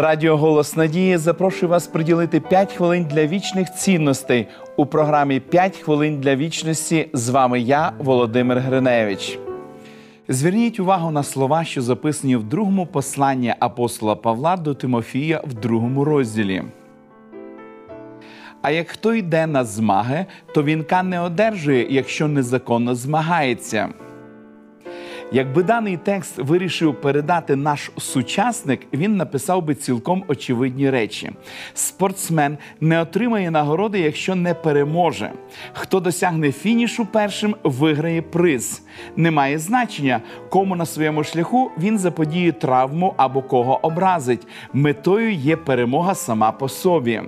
Радіо Голос Надії запрошує вас приділити 5 хвилин для вічних цінностей у програмі «5 хвилин для вічності. З вами я, Володимир Гриневич. Зверніть увагу на слова, що записані в другому посланні апостола Павла до Тимофія в другому розділі. А як хто йде на змаги, то вінка не одержує, якщо незаконно змагається. Якби даний текст вирішив передати наш сучасник, він написав би цілком очевидні речі: спортсмен не отримає нагороди, якщо не переможе. Хто досягне фінішу першим, виграє приз. Немає значення, кому на своєму шляху він заподіє травму або кого образить. Метою є перемога сама по собі.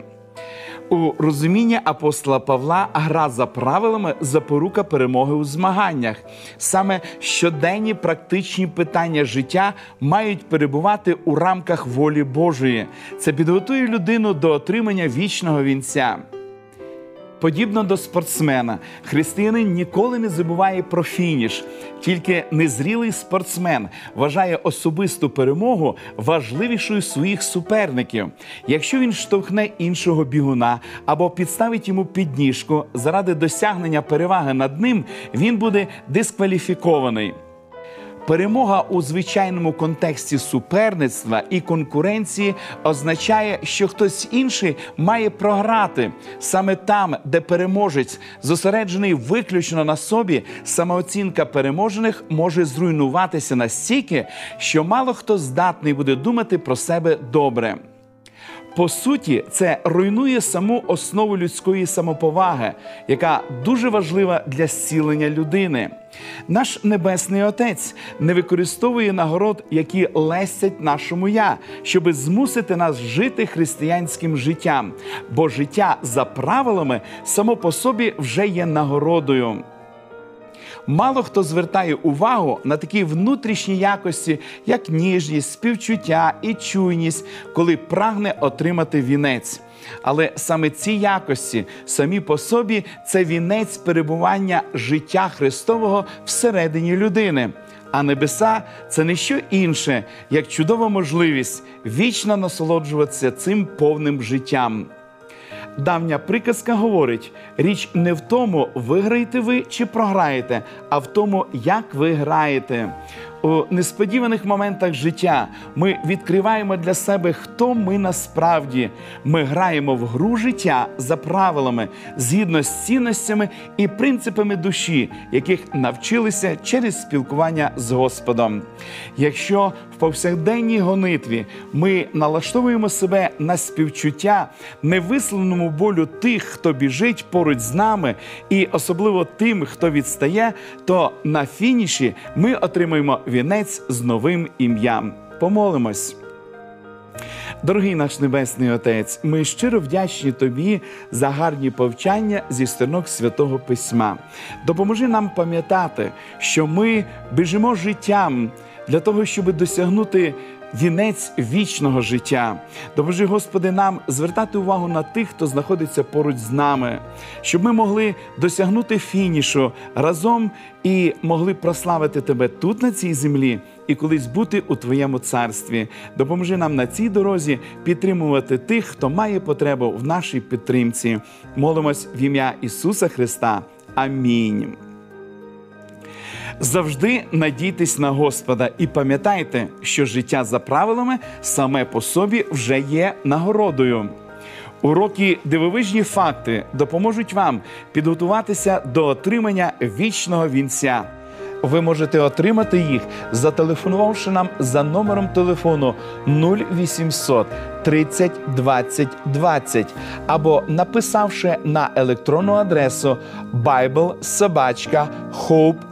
У розумінні апостола Павла гра за правилами запорука перемоги у змаганнях. Саме щоденні практичні питання життя мають перебувати у рамках волі Божої. Це підготує людину до отримання вічного вінця. Подібно до спортсмена, християнин ніколи не забуває про фініш. Тільки незрілий спортсмен вважає особисту перемогу важливішою своїх суперників. Якщо він штовхне іншого бігуна або підставить йому підніжку заради досягнення переваги над ним, він буде дискваліфікований. Перемога у звичайному контексті суперництва і конкуренції означає, що хтось інший має програти саме там, де переможець зосереджений виключно на собі, самооцінка переможених може зруйнуватися настільки, що мало хто здатний буде думати про себе добре. По суті, це руйнує саму основу людської самоповаги, яка дуже важлива для зцілення людини. Наш Небесний Отець не використовує нагород, які лестять нашому я, щоби змусити нас жити християнським життям, бо життя за правилами само по собі вже є нагородою. Мало хто звертає увагу на такі внутрішні якості, як ніжність, співчуття і чуйність, коли прагне отримати вінець. Але саме ці якості самі по собі це вінець перебування життя Христового всередині людини. А небеса це не що інше, як чудова можливість вічно насолоджуватися цим повним життям. Давня приказка говорить: річ не в тому, виграєте ви чи програєте, а в тому, як ви граєте. У несподіваних моментах життя ми відкриваємо для себе, хто ми насправді. Ми граємо в гру життя за правилами, згідно з цінностями і принципами душі, яких навчилися через спілкування з Господом. Якщо в повсякденній гонитві ми налаштовуємо себе на співчуття невисленому болю тих, хто біжить поруч з нами, і особливо тим, хто відстає, то на фініші ми отримуємо вінець з новим ім'ям. Помолимось. Дорогий наш Небесний Отець, ми щиро вдячні Тобі за гарні повчання зі сторінок святого Письма. Допоможи нам пам'ятати, що ми біжимо життям для того, щоб досягнути вінець вічного життя. Допоможи, Господи, нам звертати увагу на тих, хто знаходиться поруч з нами, щоб ми могли досягнути фінішу разом і могли прославити Тебе тут, на цій землі, і колись бути у Твоєму царстві. Допоможи нам на цій дорозі підтримувати тих, хто має потребу в нашій підтримці. Молимось в ім'я Ісуса Христа. Амінь. Завжди надійтесь на Господа і пам'ятайте, що життя за правилами саме по собі вже є нагородою. Уроки дивовижні факти допоможуть вам підготуватися до отримання вічного вінця. Ви можете отримати їх, зателефонувавши нам за номером телефону 0800 30 20 20 або написавши на електронну адресу biblesobachka.hope.ua.